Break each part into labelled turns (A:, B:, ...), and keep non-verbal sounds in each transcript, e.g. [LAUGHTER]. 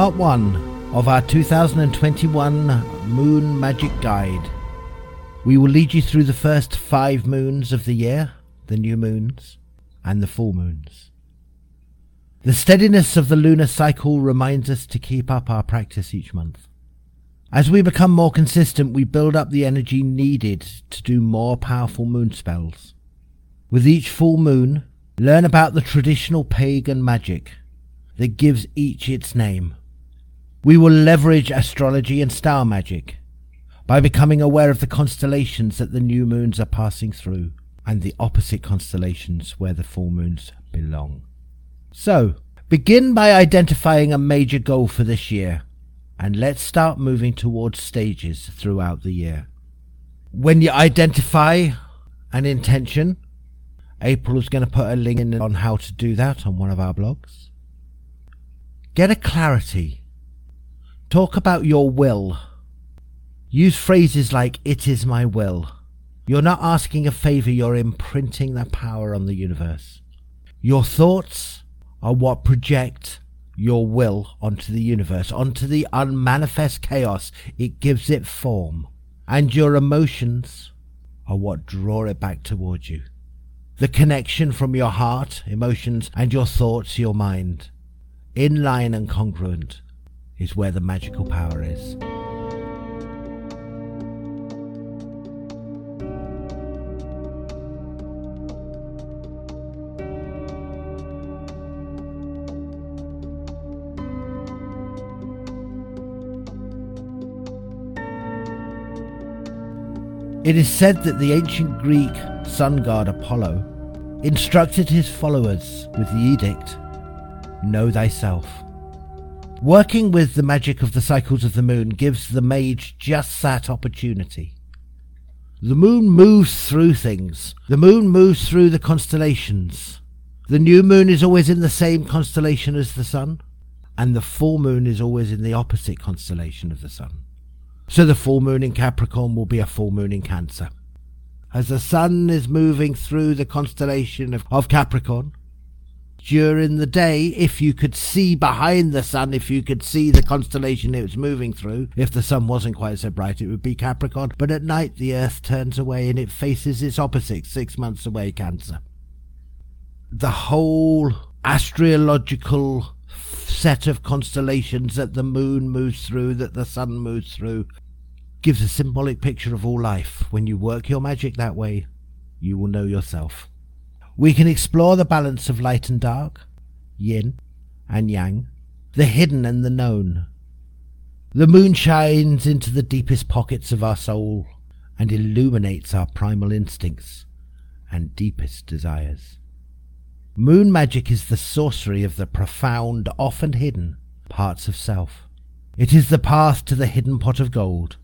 A: part one of our 2021 Moon Magic Guide. We will lead you through the first five moons of the year, the new moons, and the full moons. The steadiness of the lunar cycle reminds us to keep up our practice each month. As we become more consistent, we build up the energy needed to do more powerful moon spells. With each full moon, learn about the traditional pagan magic that gives each its name. We will leverage astrology and star magic by becoming aware of the constellations that the new moons are passing through and the opposite constellations where the full moons belong. So, begin by identifying a major goal for this year and let's start moving towards stages throughout the year. When you identify an intention, April is going to put a link in on how to do that on one of our blogs. Get a clarity. Talk about your will. Use phrases like, it is my will. You're not asking a favor, you're imprinting that power on the universe. Your thoughts are what project your will onto the universe, onto the unmanifest chaos. It gives it form. And your emotions are what draw it back towards you the connection from your heart, emotions, and your thoughts, your mind, in line and congruent, is where the magical power is. It is said that the ancient Greek sun god Apollo instructed his followers with the edict Know thyself. Working with the magic of the cycles of the moon gives the mage just that opportunity. The moon moves through things. The moon moves through the constellations. The new moon is always in the same constellation as the sun, and the full moon is always in the opposite constellation of the sun. So the full moon in Capricorn will be a full moon in Cancer as the sun is moving through the constellation of, of Capricorn. During the day, if you could see behind the sun, if you could see the constellation it was moving through, if the sun wasn't quite so bright, it would be Capricorn. But at night, the Earth turns away and it faces its opposite, six months away, Cancer. The whole astrological set of constellations that the moon moves through, that the sun moves through, gives a symbolic picture of all life. When you work your magic that way, you will know yourself. We can explore the balance of light and dark, yin and yang, the hidden and the known. The moon shines into the deepest pockets of our soul and illuminates our primal instincts and deepest desires. Moon magic is the sorcery of the profound, often hidden parts of self. It is the path to the hidden pot of gold,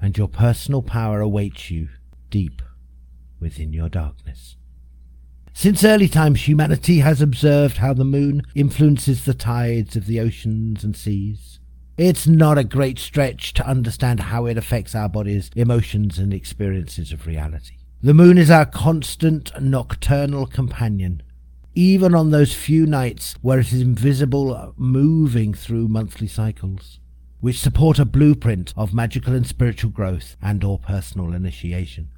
A: and your personal power awaits you deep within your darkness. Since early times, humanity has observed how the moon influences the tides of the oceans and seas. It's not a great stretch to understand how it affects our bodies, emotions, and experiences of reality. The moon is our constant nocturnal companion, even on those few nights where it is invisible, moving through monthly cycles which support a blueprint of magical and spiritual growth and or personal initiation.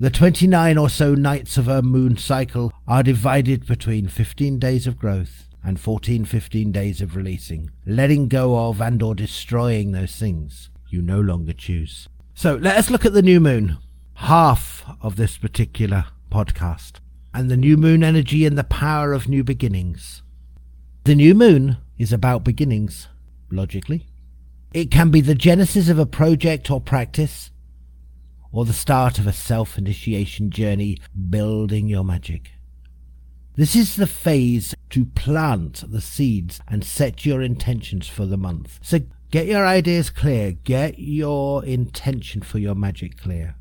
A: The 29 or so nights of a moon cycle are divided between 15 days of growth and 14 15 days of releasing, letting go of and or destroying those things you no longer choose. So let us look at the new moon, half of this particular podcast, and the new moon energy and the power of new beginnings. The new moon is about beginnings, logically. It can be the genesis of a project or practice, or the start of a self initiation journey building your magic. This is the phase to plant the seeds and set your intentions for the month. So get your ideas clear, get your intention for your magic clear.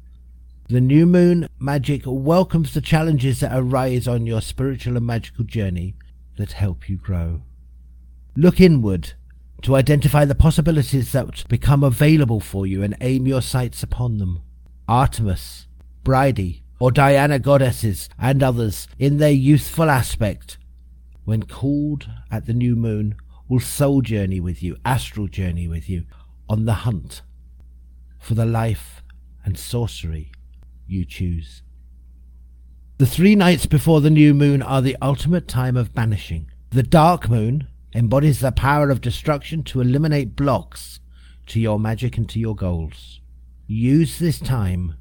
A: The new moon magic welcomes the challenges that arise on your spiritual and magical journey that help you grow. Look inward to identify the possibilities that become available for you and aim your sights upon them. Artemis, Bridie, or Diana goddesses and others in their youthful aspect, when called at the new moon, will soul journey with you, astral journey with you, on the hunt for the life and sorcery you choose. The three nights before the new moon are the ultimate time of banishing. The dark moon embodies the power of destruction to eliminate blocks to your magic and to your goals. Use this time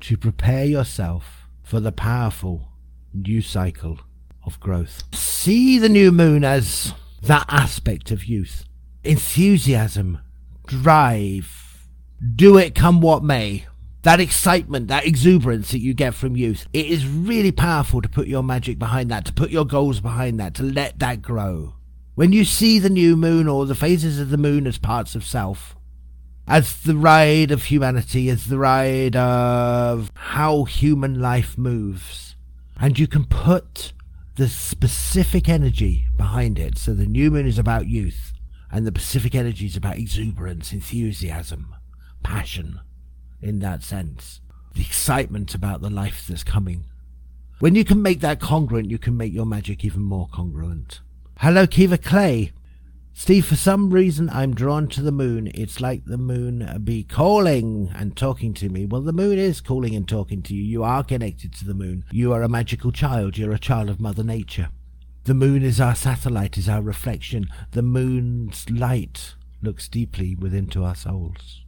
A: to prepare yourself for the powerful new cycle of growth. See the new moon as that aspect of youth. Enthusiasm, drive, do it come what may. That excitement, that exuberance that you get from youth, it is really powerful to put your magic behind that, to put your goals behind that, to let that grow. When you see the new moon or the phases of the moon as parts of self, as the ride of humanity, as the ride of how human life moves, and you can put the specific energy behind it. So the new moon is about youth, and the Pacific energy is about exuberance, enthusiasm, passion, in that sense. The excitement about the life that's coming. When you can make that congruent, you can make your magic even more congruent. Hello, Kiva Clay. Steve, for some reason I'm drawn to the moon. It's like the moon be calling and talking to me. Well, the moon is calling and talking to you. You are connected to the moon. You are a magical child. You're a child of Mother Nature. The moon is our satellite, is our reflection. The moon's light looks deeply within to our souls.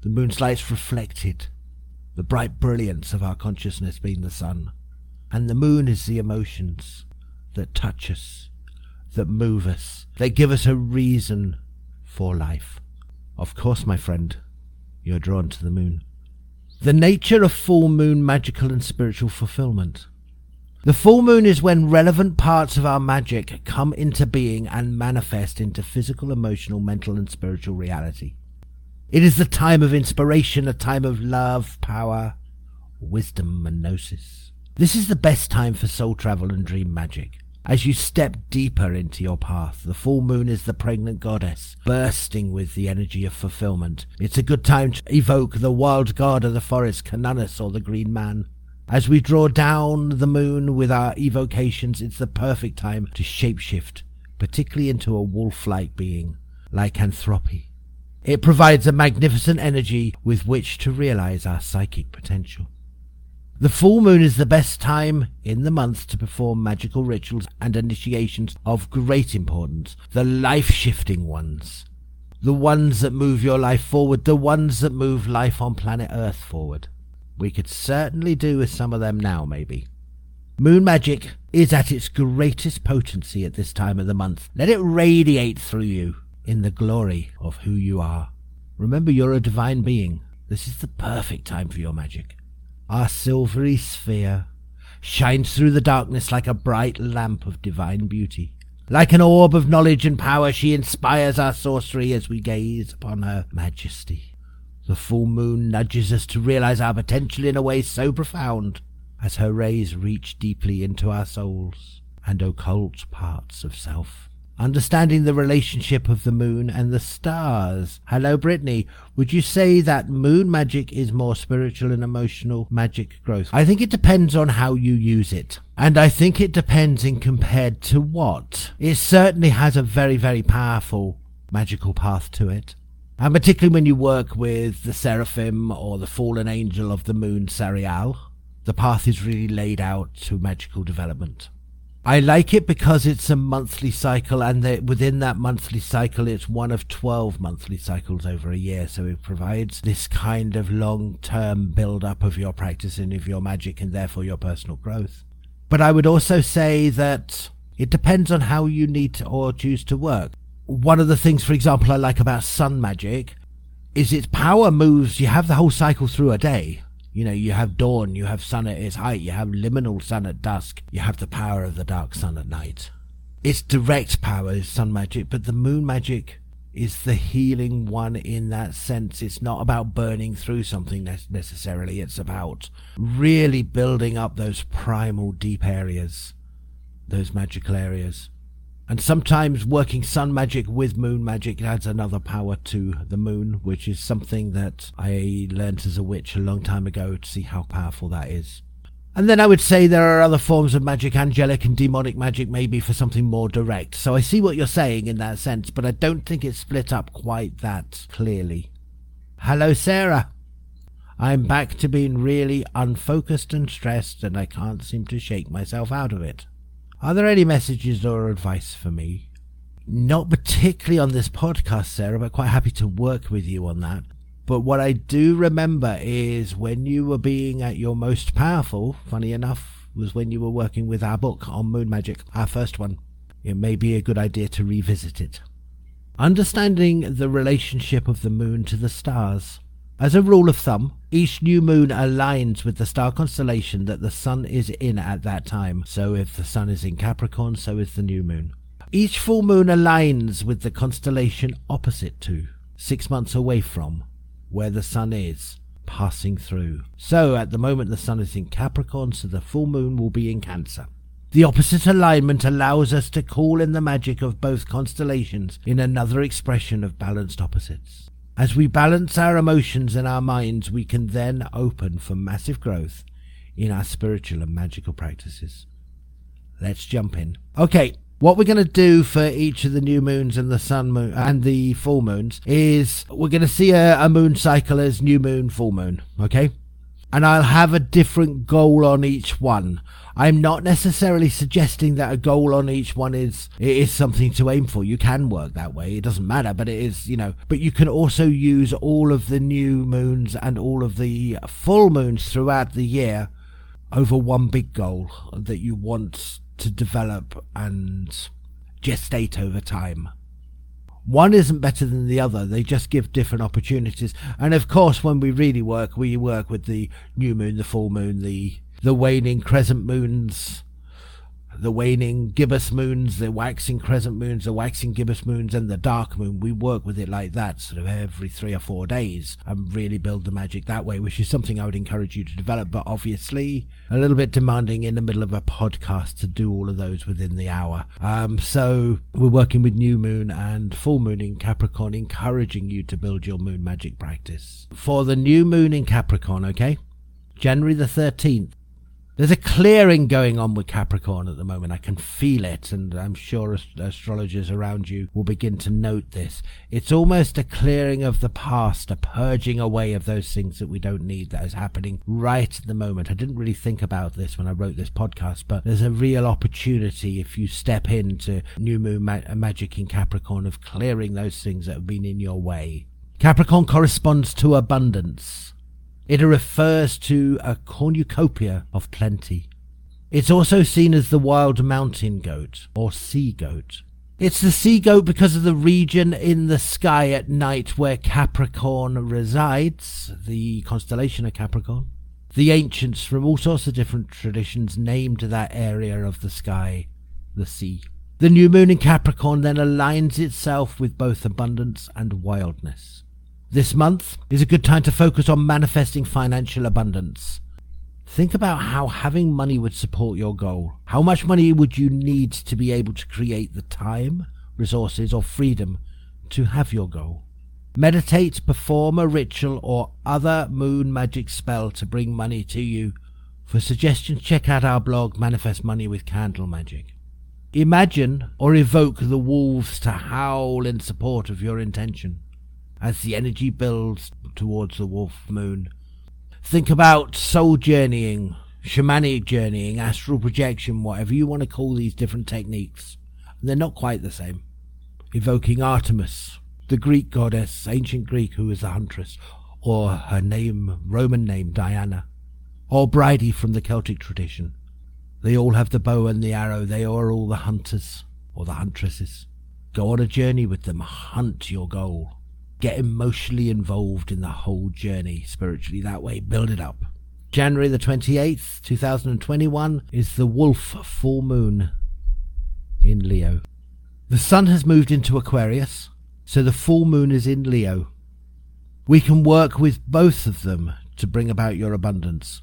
A: The moon's light's reflected, the bright brilliance of our consciousness being the sun. And the moon is the emotions that touch us, that move us, that give us a reason for life. Of course, my friend, you're drawn to the moon. The nature of full moon magical and spiritual fulfillment. The full moon is when relevant parts of our magic come into being and manifest into physical, emotional, mental, and spiritual reality. It is the time of inspiration, a time of love, power, wisdom, and gnosis. This is the best time for soul travel and dream magic. As you step deeper into your path, the full moon is the pregnant goddess, bursting with the energy of fulfillment. It's a good time to evoke the wild god of the forest, Cernunnos, or the Green Man. As we draw down the moon with our evocations, it's the perfect time to shapeshift, particularly into a wolf-like being, like lycanthropy. It provides a magnificent energy with which to realize our psychic potential. The full moon is the best time in the month to perform magical rituals and initiations of great importance, the life shifting ones, the ones that move your life forward, the ones that move life on planet Earth forward. We could certainly do with some of them now, maybe. Moon magic is at its greatest potency at this time of the month. Let it radiate through you in the glory of who you are. Remember, you're a divine being. This is the perfect time for your magic. Our silvery sphere shines through the darkness like a bright lamp of divine beauty. Like an orb of knowledge and power, she inspires our sorcery as we gaze upon her majesty. The full moon nudges us to realize our potential in a way so profound as her rays reach deeply into our souls and occult parts of self understanding the relationship of the moon and the stars. Hello, Brittany. Would you say that moon magic is more spiritual and emotional magic growth? I think it depends on how you use it. And I think it depends in compared to what. It certainly has a very, very powerful magical path to it. And particularly when you work with the seraphim or the fallen angel of the moon, Sariel, the path is really laid out to magical development. I like it because it's a monthly cycle, and within that monthly cycle, it's one of 12 monthly cycles over a year. So it provides this kind of long term build up of your practice and of your magic, and therefore your personal growth. But I would also say that it depends on how you need to or choose to work. One of the things, for example, I like about sun magic is its power moves, you have the whole cycle through a day. You know, you have dawn, you have sun at its height, you have liminal sun at dusk, you have the power of the dark sun at night. Its direct power is sun magic, but the moon magic is the healing one in that sense. It's not about burning through something necessarily, it's about really building up those primal deep areas, those magical areas. And sometimes working sun magic with moon magic adds another power to the moon, which is something that I learnt as a witch a long time ago to see how powerful that is. And then I would say there are other forms of magic, angelic and demonic magic, maybe for something more direct. So I see what you're saying in that sense, but I don't think it's split up quite that clearly. Hello, Sarah. I'm back to being really unfocused and stressed, and I can't seem to shake myself out of it. Are there any messages or advice for me? Not particularly on this podcast, Sarah, but quite happy to work with you on that. But what I do remember is when you were being at your most powerful, funny enough, was when you were working with our book on moon magic, our first one. It may be a good idea to revisit it. Understanding the relationship of the moon to the stars. As a rule of thumb, each new moon aligns with the star constellation that the sun is in at that time. So if the sun is in Capricorn, so is the new moon. Each full moon aligns with the constellation opposite to, six months away from, where the sun is passing through. So at the moment the sun is in Capricorn, so the full moon will be in Cancer. The opposite alignment allows us to call in the magic of both constellations in another expression of balanced opposites. As we balance our emotions and our minds, we can then open for massive growth in our spiritual and magical practices. Let's jump in. Okay, what we're going to do for each of the new moons and the sun moon and the full moons is we're going to see a, a moon cycle as new moon, full moon. Okay. And I'll have a different goal on each one. I'm not necessarily suggesting that a goal on each one is it is something to aim for. You can work that way. It doesn't matter, but it is, you know, but you can also use all of the new moons and all of the full moons throughout the year over one big goal that you want to develop and gestate over time. One isn't better than the other, they just give different opportunities. And of course, when we really work, we work with the new moon, the full moon, the, the waning crescent moons, the waning gibbous moons, the waxing crescent moons, the waxing gibbous moons, and the dark moon. We work with it like that, sort of every three or four days, and really build the magic that way, which is something I would encourage you to develop. But obviously, a little bit demanding in the middle of a podcast to do all of those within the hour. Um, so we're working with new moon and full moon in Capricorn, encouraging you to build your moon magic practice. For the new moon in Capricorn, okay? January the 13th, there's a clearing going on with Capricorn at the moment. I can feel it, and I'm sure astrologers around you will begin to note this. It's almost a clearing of the past, a purging away of those things that we don't need that is happening right at the moment. I didn't really think about this when I wrote this podcast, but there's a real opportunity if you step into New Moon ma- uh, Magic in Capricorn of clearing those things that have been in your way. Capricorn corresponds to abundance. It refers to a cornucopia of plenty. It's also seen as the wild mountain goat or sea goat. It's the sea goat because of the region in the sky at night where Capricorn resides, the constellation of Capricorn. The ancients from all sorts of different traditions named that area of the sky the sea. The new moon in Capricorn then aligns itself with both abundance and wildness. This month is a good time to focus on manifesting financial abundance. Think about how having money would support your goal. How much money would you need to be able to create the time, resources, or freedom to have your goal? Meditate, perform a ritual or other moon magic spell to bring money to you. For suggestions, check out our blog Manifest Money with Candle Magic. Imagine or evoke the wolves to howl in support of your intention as the energy builds towards the wolf moon. Think about soul journeying, shamanic journeying, astral projection, whatever you want to call these different techniques. And They're not quite the same. Evoking Artemis, the Greek goddess, ancient Greek who was the huntress, or her name, Roman name, Diana, or Bridie from the Celtic tradition. They all have the bow and the arrow. They are all the hunters or the huntresses. Go on a journey with them. Hunt your goal get emotionally involved in the whole journey spiritually that way, build it up. January the 28th, 2021 is the Wolf full moon in Leo. The sun has moved into Aquarius, so the full moon is in Leo. We can work with both of them to bring about your abundance.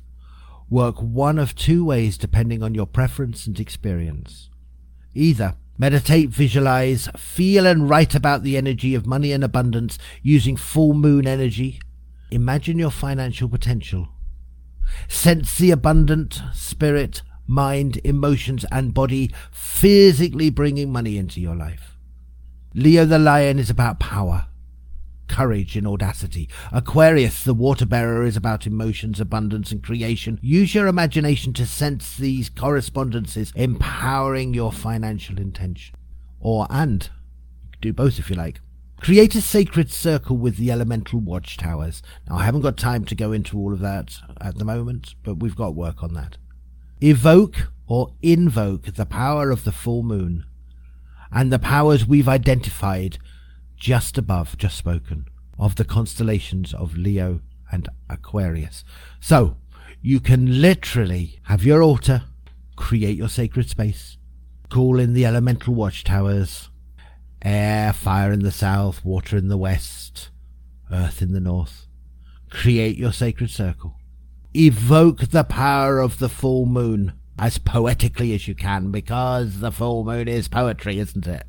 A: Work one of two ways depending on your preference and experience. Either Meditate, visualize, feel and write about the energy of money and abundance using full moon energy. Imagine your financial potential. Sense the abundant spirit, mind, emotions, and body physically bringing money into your life. Leo the lion is about power, courage, and audacity. Aquarius, the water bearer, is about emotions, abundance, and creation. Use your imagination to sense these correspondences, empowering your financial intention. Or, and, do both if you like. Create a sacred circle with the elemental watchtowers. Now, I haven't got time to go into all of that at the moment, but we've got work on that. Evoke or invoke the power of the full moon and the powers we've identified just above, just spoken, of the constellations of Leo and Aquarius. So, you can literally have your altar, create your sacred space, call in the elemental watchtowers, air, fire in the south, water in the west, earth in the north. Create your sacred circle. Evoke the power of the full moon as poetically as you can, because the full moon is poetry, isn't it?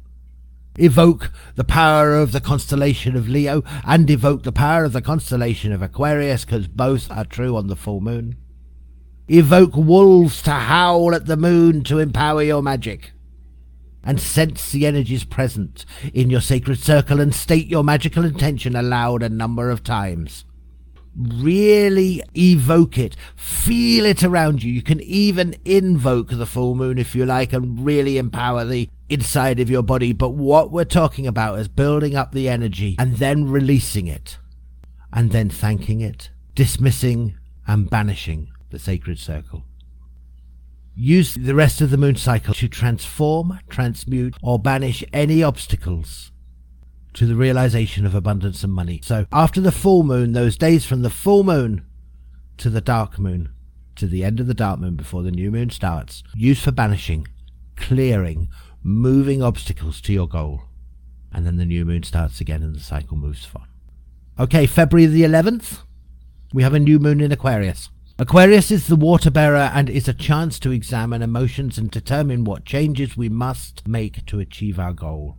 A: Evoke the power of the constellation of Leo and evoke the power of the constellation of Aquarius, because both are true on the full moon. Evoke wolves to howl at the moon to empower your magic and sense the energies present in your sacred circle and state your magical intention aloud a number of times. Really evoke it. Feel it around you. You can even invoke the full moon if you like and really empower the inside of your body. But what we're talking about is building up the energy and then releasing it. And then thanking it, dismissing and banishing the sacred circle. Use the rest of the moon cycle to transform, transmute, or banish any obstacles to the realization of abundance and money. So, after the full moon, those days from the full moon to the dark moon, to the end of the dark moon before the new moon starts, use for banishing, clearing, moving obstacles to your goal. And then the new moon starts again and the cycle moves on. Okay, February the 11th, we have a new moon in Aquarius. Aquarius is the water bearer and is a chance to examine emotions and determine what changes we must make to achieve our goal.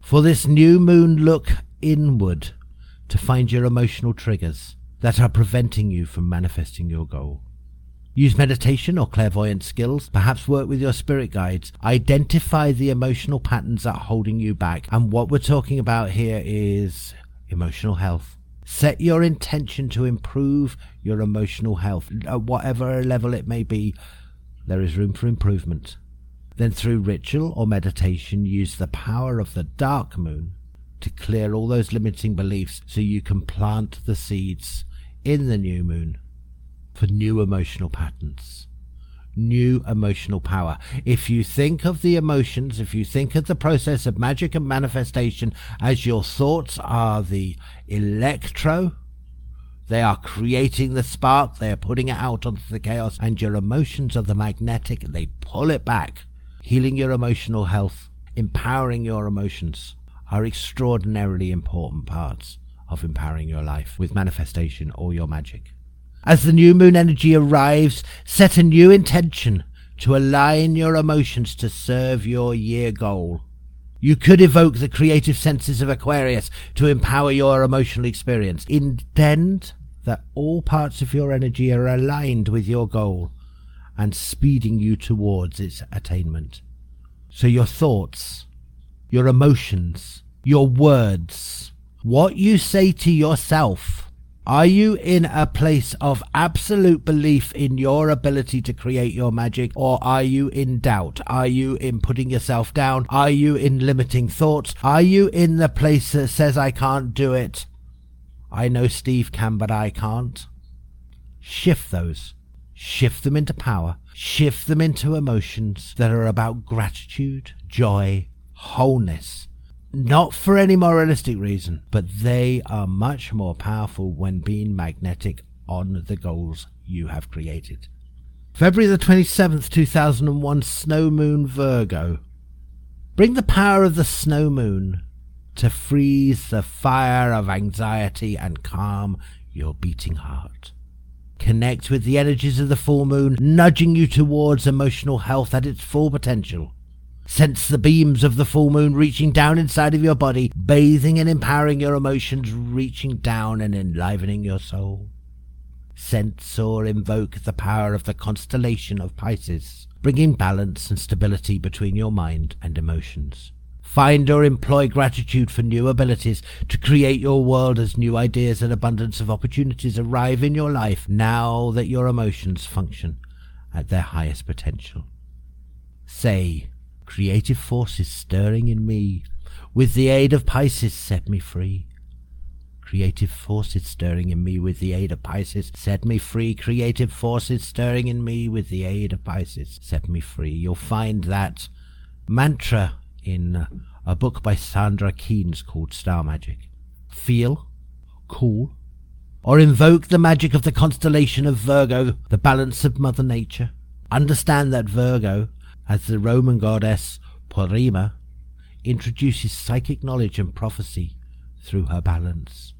A: For this new moon, look inward to find your emotional triggers that are preventing you from manifesting your goal. Use meditation or clairvoyant skills, perhaps work with your spirit guides. Identify the emotional patterns that are holding you back. And what we're talking about here is emotional health. Set your intention to improve your emotional health at whatever level it may be. There is room for improvement. Then, through ritual or meditation, use the power of the dark moon to clear all those limiting beliefs so you can plant the seeds in the new moon for new emotional patterns new emotional power. If you think of the emotions, if you think of the process of magic and manifestation as your thoughts are the electro, they are creating the spark, they are putting it out onto the chaos, and your emotions are the magnetic, they pull it back. Healing your emotional health, empowering your emotions are extraordinarily important parts of empowering your life with manifestation or your magic. As the new moon energy arrives, set a new intention to align your emotions to serve your year goal. You could evoke the creative senses of Aquarius to empower your emotional experience. Intend that all parts of your energy are aligned with your goal and speeding you towards its attainment. So your thoughts, your emotions, your words, what you say to yourself, are you in a place of absolute belief in your ability to create your magic, or are you in doubt? Are you in putting yourself down? Are you in limiting thoughts? Are you in the place that says, I can't do it? I know Steve can, but I can't. Shift those. Shift them into power. Shift them into emotions that are about gratitude, joy, wholeness, not for any moralistic reason, but they are much more powerful when being magnetic on the goals you have created. February the 27th, 2001, Snow Moon Virgo. Bring the power of the snow moon to freeze the fire of anxiety and calm your beating heart. Connect with the energies of the full moon, nudging you towards emotional health at its full potential. Sense the beams of the full moon reaching down inside of your body, bathing and empowering your emotions, reaching down and enlivening your soul. sense or invoke the power of the constellation of Pisces, bringing balance and stability between your mind and emotions. Find or employ gratitude for new abilities to create your world as new ideas and abundance of opportunities arrive in your life now that your emotions function at their highest potential. Say, creative forces stirring in me, with the aid of Pisces set me free. Creative forces stirring in me with the aid of Pisces set me free. Creative forces stirring in me with the aid of Pisces set me free. You'll find that mantra in a book by Sandra Kynes called Star Magic. Feel, cool, or invoke the magic of the constellation of Virgo, the balance of Mother Nature. Understand that Virgo, as the Roman goddess Porrima, introduces psychic knowledge and prophecy through her balance.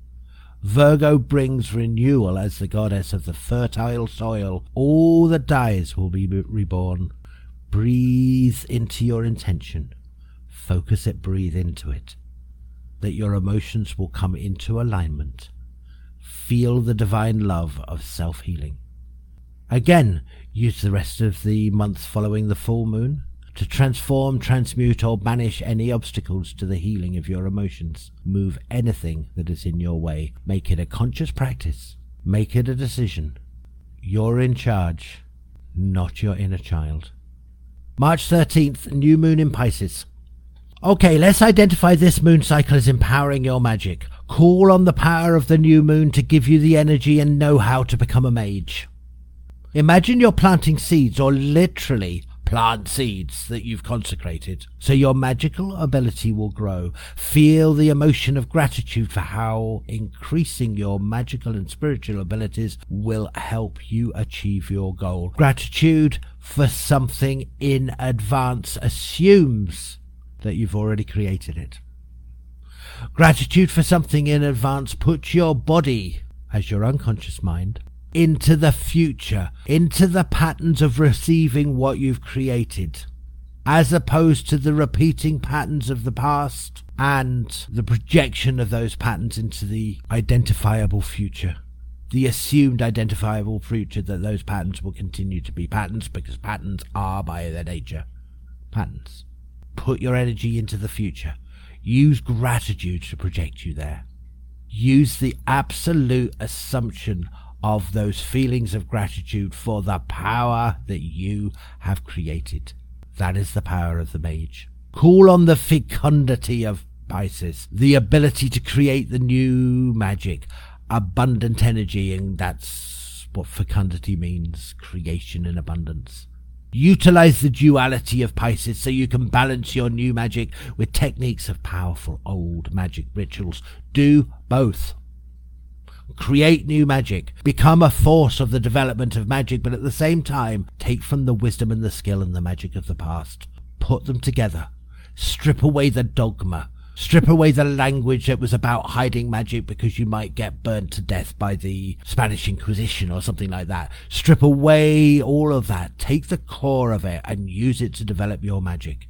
A: Virgo brings renewal as the goddess of the fertile soil. All that dies will be reborn. Breathe into your intention Focus it, breathe into it. That your emotions will come into alignment. Feel the divine love of self healing. Again, use the rest of the month following the full moon to transform, transmute, or banish any obstacles to the healing of your emotions. Move anything that is in your way. Make it a conscious practice. Make it a decision. You're in charge, not your inner child. March 13th, new moon in Pisces. Okay, let's identify this moon cycle as empowering your magic. Call on the power of the new moon to give you the energy and know how to become a mage. Imagine you're planting seeds, or literally plant seeds that you've consecrated, so your magical ability will grow. Feel the emotion of gratitude for how increasing your magical and spiritual abilities will help you achieve your goal. Gratitude for something in advance assumes that you've already created it. Gratitude for something in advance puts your body, as your unconscious mind, into the future, into the patterns of receiving what you've created, as opposed to the repeating patterns of the past and the projection of those patterns into the identifiable future. The assumed identifiable future that those patterns will continue to be patterns because patterns are by their nature patterns. Put your energy into the future. Use gratitude to project you there. Use the absolute assumption of those feelings of gratitude for the power that you have created. That is the power of the mage. Call on the fecundity of Pisces, the ability to create the new magic, abundant energy, and that's what fecundity means creation in abundance. Utilize the duality of Pisces so you can balance your new magic with techniques of powerful old magic rituals. Do both. Create new magic. Become a force of the development of magic, but at the same time, take from the wisdom and the skill and the magic of the past. Put them together. Strip away the dogma. Strip away the language that was about hiding magic because you might get burned to death by the Spanish Inquisition or something like that. Strip away all of that. Take the core of it and use it to develop your magic.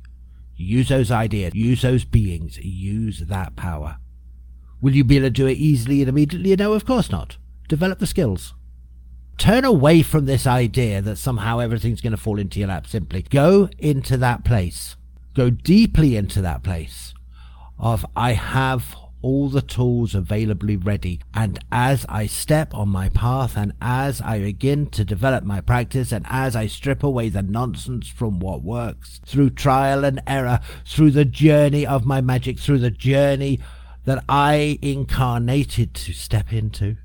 A: Use those ideas. Use those beings. Use that power. Will you be able to do it easily and immediately? No, of course not. Develop the skills. Turn away from this idea that somehow everything's going to fall into your lap simply. Go into that place. Go deeply into that place of I have all the tools availably ready. And as I step on my path and as I begin to develop my practice and as I strip away the nonsense from what works through trial and error, through the journey of my magic, through the journey that I incarnated to step into.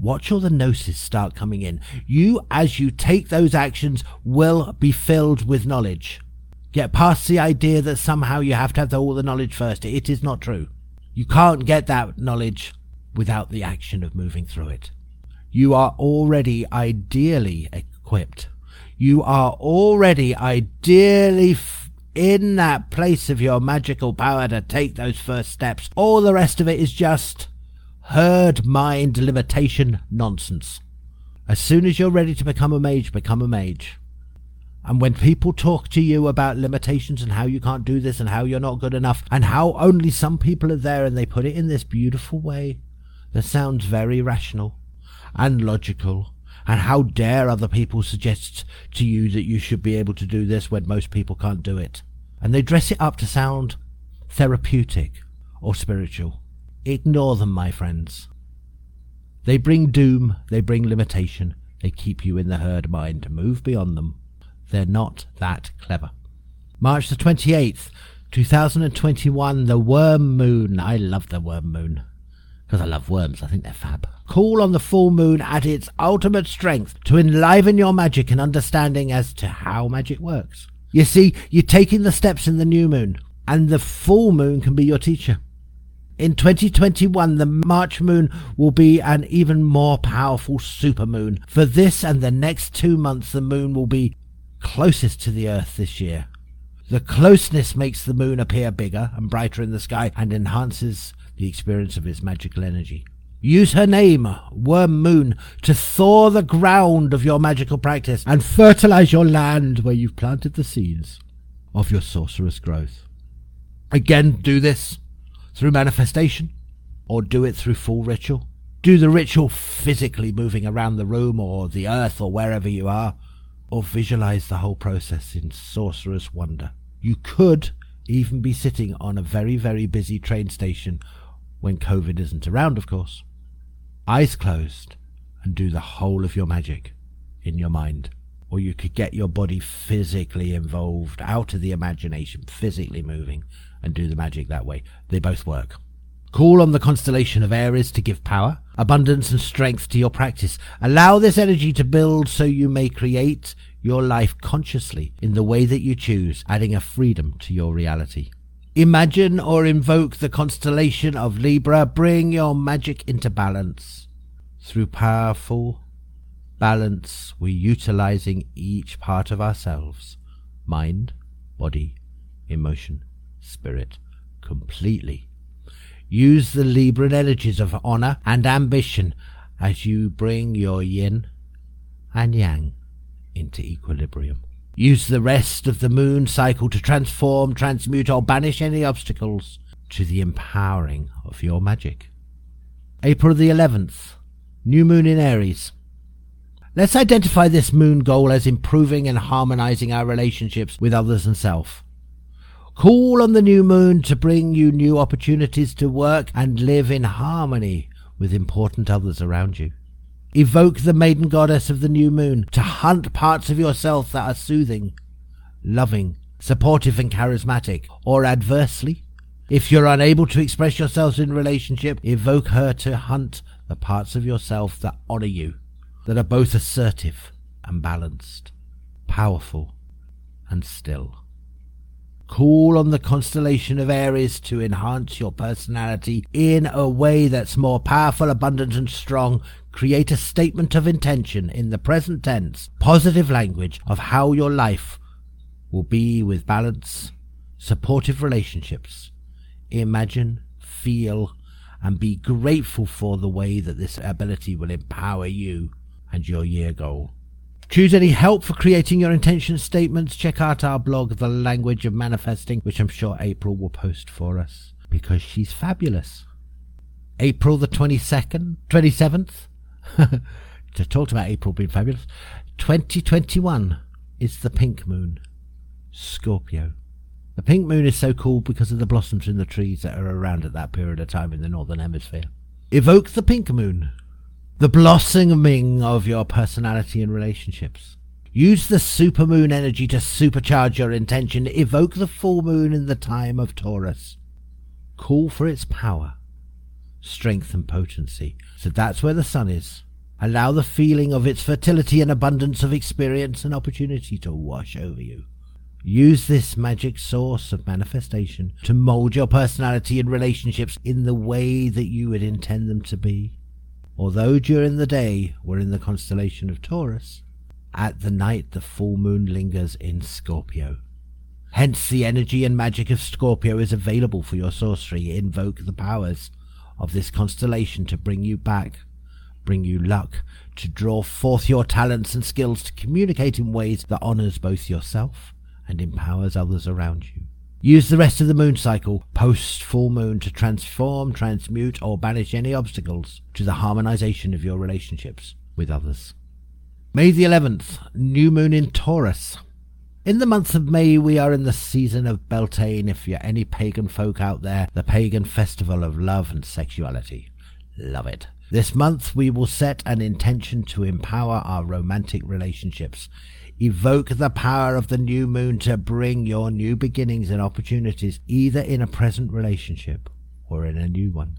A: Watch all the gnosis start coming in. You, as you take those actions, will be filled with knowledge. Get past the idea that somehow you have to have all the knowledge first. It is not true. You can't get that knowledge without the action of moving through it. You are already ideally equipped. You are already ideally in that place of your magical power to take those first steps. All the rest of it is just herd mind limitation nonsense. As soon as you're ready to become a mage, become a mage. And when people talk to you about limitations and how you can't do this and how you're not good enough and how only some people are there and they put it in this beautiful way that sounds very rational and logical. And how dare other people suggest to you that you should be able to do this when most people can't do it? And they dress it up to sound therapeutic or spiritual. Ignore them, my friends. They bring doom, they bring limitation, they keep you in the herd mind. Move beyond them. They're not that clever. March the 28th, 2021, the worm moon. I love the worm moon. Because I love worms, I think they're fab. Call on the full moon at its ultimate strength to enliven your magic and understanding as to how magic works. You see, you're taking the steps in the new moon, and the full moon can be your teacher. In 2021, the March moon will be an even more powerful supermoon. For this and the next two months, the moon will be closest to the Earth this year. The closeness makes the moon appear bigger and brighter in the sky and enhances the experience of its magical energy. Use her name, Worm Moon, to thaw the ground of your magical practice and fertilize your land where you've planted the seeds of your sorcerous growth. Again, do this through manifestation or do it through full ritual. Do the ritual physically moving around the room or the earth or wherever you are, or visualize the whole process in sorcerous wonder. You could even be sitting on a very, very busy train station when COVID isn't around, of course. Eyes closed and do the whole of your magic in your mind. Or you could get your body physically involved, out of the imagination, physically moving, and do the magic that way. They both work. Call on the constellation of Aries to give power, abundance, and strength to your practice. Allow this energy to build so you may create your life consciously in the way that you choose, adding a freedom to your reality. Imagine or invoke the constellation of Libra. Bring your magic into balance. Through powerful balance, we're utilizing each part of ourselves mind, body, emotion, spirit completely. Use the Libran energies of honor and ambition as you bring your yin and yang into equilibrium. Use the rest of the moon cycle to transform, transmute, or banish any obstacles to the empowering of your magic. April the 11th, new moon in Aries. Let's identify this moon goal as improving and harmonizing our relationships with others and self. Call on the new moon to bring you new opportunities to work and live in harmony with important others around you. Evoke the maiden goddess of the new moon to hunt parts of yourself that are soothing, loving, supportive, and charismatic, or adversely. If you're unable to express yourselves in relationship, evoke her to hunt the parts of yourself that honor you, that are both assertive and balanced, powerful and still. Call on the constellation of Aries to enhance your personality in a way that's more powerful, abundant, and strong. Create a statement of intention in the present tense, positive language of how your life will be with balance, supportive relationships. Imagine, feel, and be grateful for the way that this ability will empower you and your year goal. Choose any help for creating your intention statements. Check out our blog, The Language of Manifesting, which I'm sure April will post for us because she's fabulous. April the 22nd, 27th. [LAUGHS] to talk about April being fabulous. 2021 is the pink moon. Scorpio. The pink moon is so cool because of the blossoms in the trees that are around at that period of time in the northern hemisphere. Evoke the pink moon the blossoming of your personality and relationships. Use the supermoon energy to supercharge your intention. Evoke the full moon in the time of Taurus. Call for its power, strength, and potency. So that's where the sun is. Allow the feeling of its fertility and abundance of experience and opportunity to wash over you. Use this magic source of manifestation to mold your personality and relationships in the way that you would intend them to be. Although during the day we're in the constellation of Taurus, at the night the full moon lingers in Scorpio. Hence the energy and magic of Scorpio is available for your sorcery. Invoke the powers of this constellation to bring you back, bring you luck, to draw forth your talents and skills to communicate in ways that honors both yourself and empowers others around you. Use the rest of the moon cycle post full moon to transform, transmute, or banish any obstacles to the harmonization of your relationships with others. May the 11th, new moon in Taurus. In the month of May, we are in the season of Beltane. If you're any pagan folk out there, the pagan festival of love and sexuality. Love it. This month, we will set an intention to empower our romantic relationships Evoke the power of the new moon to bring your new beginnings and opportunities either in a present relationship or in a new one.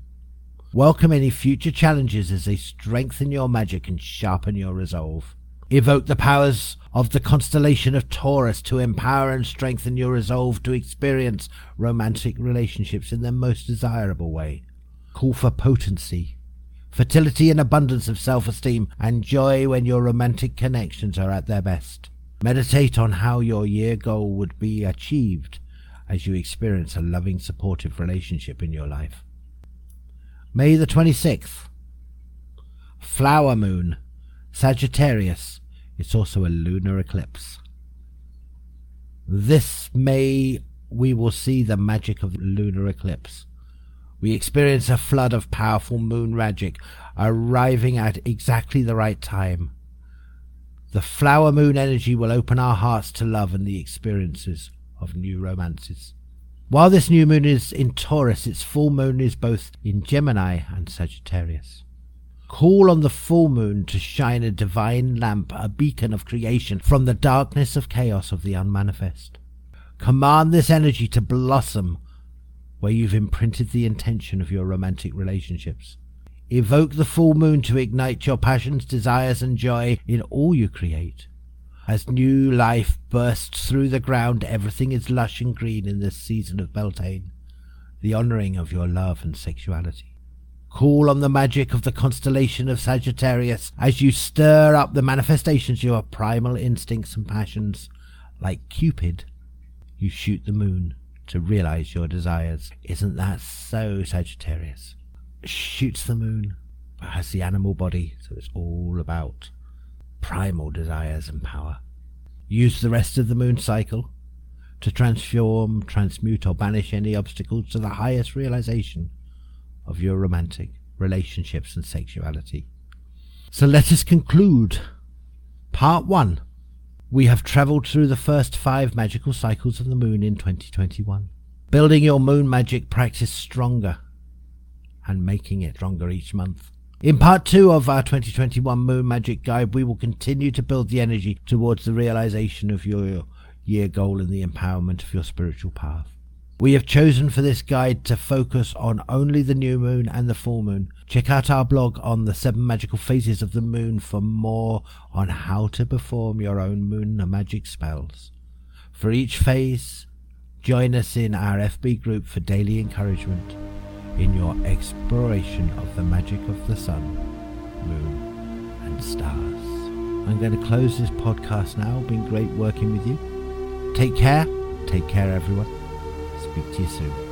A: Welcome any future challenges as they strengthen your magic and sharpen your resolve. Evoke the powers of the constellation of Taurus to empower and strengthen your resolve to experience romantic relationships in their most desirable way. Call for potency, fertility and abundance of self-esteem, and joy when your romantic connections are at their best. Meditate on how your year goal would be achieved as you experience a loving, supportive relationship in your life. May the 26th. Flower Moon, Sagittarius. It's also a lunar eclipse. This May we will see the magic of the lunar eclipse. We experience a flood of powerful moon magic arriving at exactly the right time. The flower moon energy will open our hearts to love and the experiences of new romances. While this new moon is in Taurus, its full moon is both in Gemini and Sagittarius. Call on the full moon to shine a divine lamp, a beacon of creation from the darkness of chaos of the unmanifest. Command this energy to blossom where you've imprinted the intention of your romantic relationships. Evoke the full moon to ignite your passions, desires, and joy in all you create. As new life bursts through the ground, everything is lush and green in this season of Beltane, the honouring of your love and sexuality. Call on the magic of the constellation of Sagittarius as you stir up the manifestations of your primal instincts and passions. Like Cupid, you shoot the moon to realize your desires. Isn't that so, Sagittarius? Shoots the moon, but has the animal body, so it's all about primal desires and power. Use the rest of the moon cycle to transform, transmute, or banish any obstacles to the highest realization of your romantic relationships and sexuality. So let us conclude. Part 1 we have travelled through the first five magical cycles of the moon in 2021, building your moon magic practice stronger and making it stronger each month. In part two of our 2021 Moon Magic Guide, we will continue to build the energy towards the realization of your year goal and the empowerment of your spiritual path. We have chosen for this guide to focus on only the new moon and the full moon. Check out our blog on the seven magical phases of the moon for more on how to perform your own moon magic spells. For each phase, join us in our FB group for daily encouragement in your exploration of the magic of the sun, moon, and stars. I'm going to close this podcast now. Been great working with you. Take care. Take care, everyone. Speak you soon.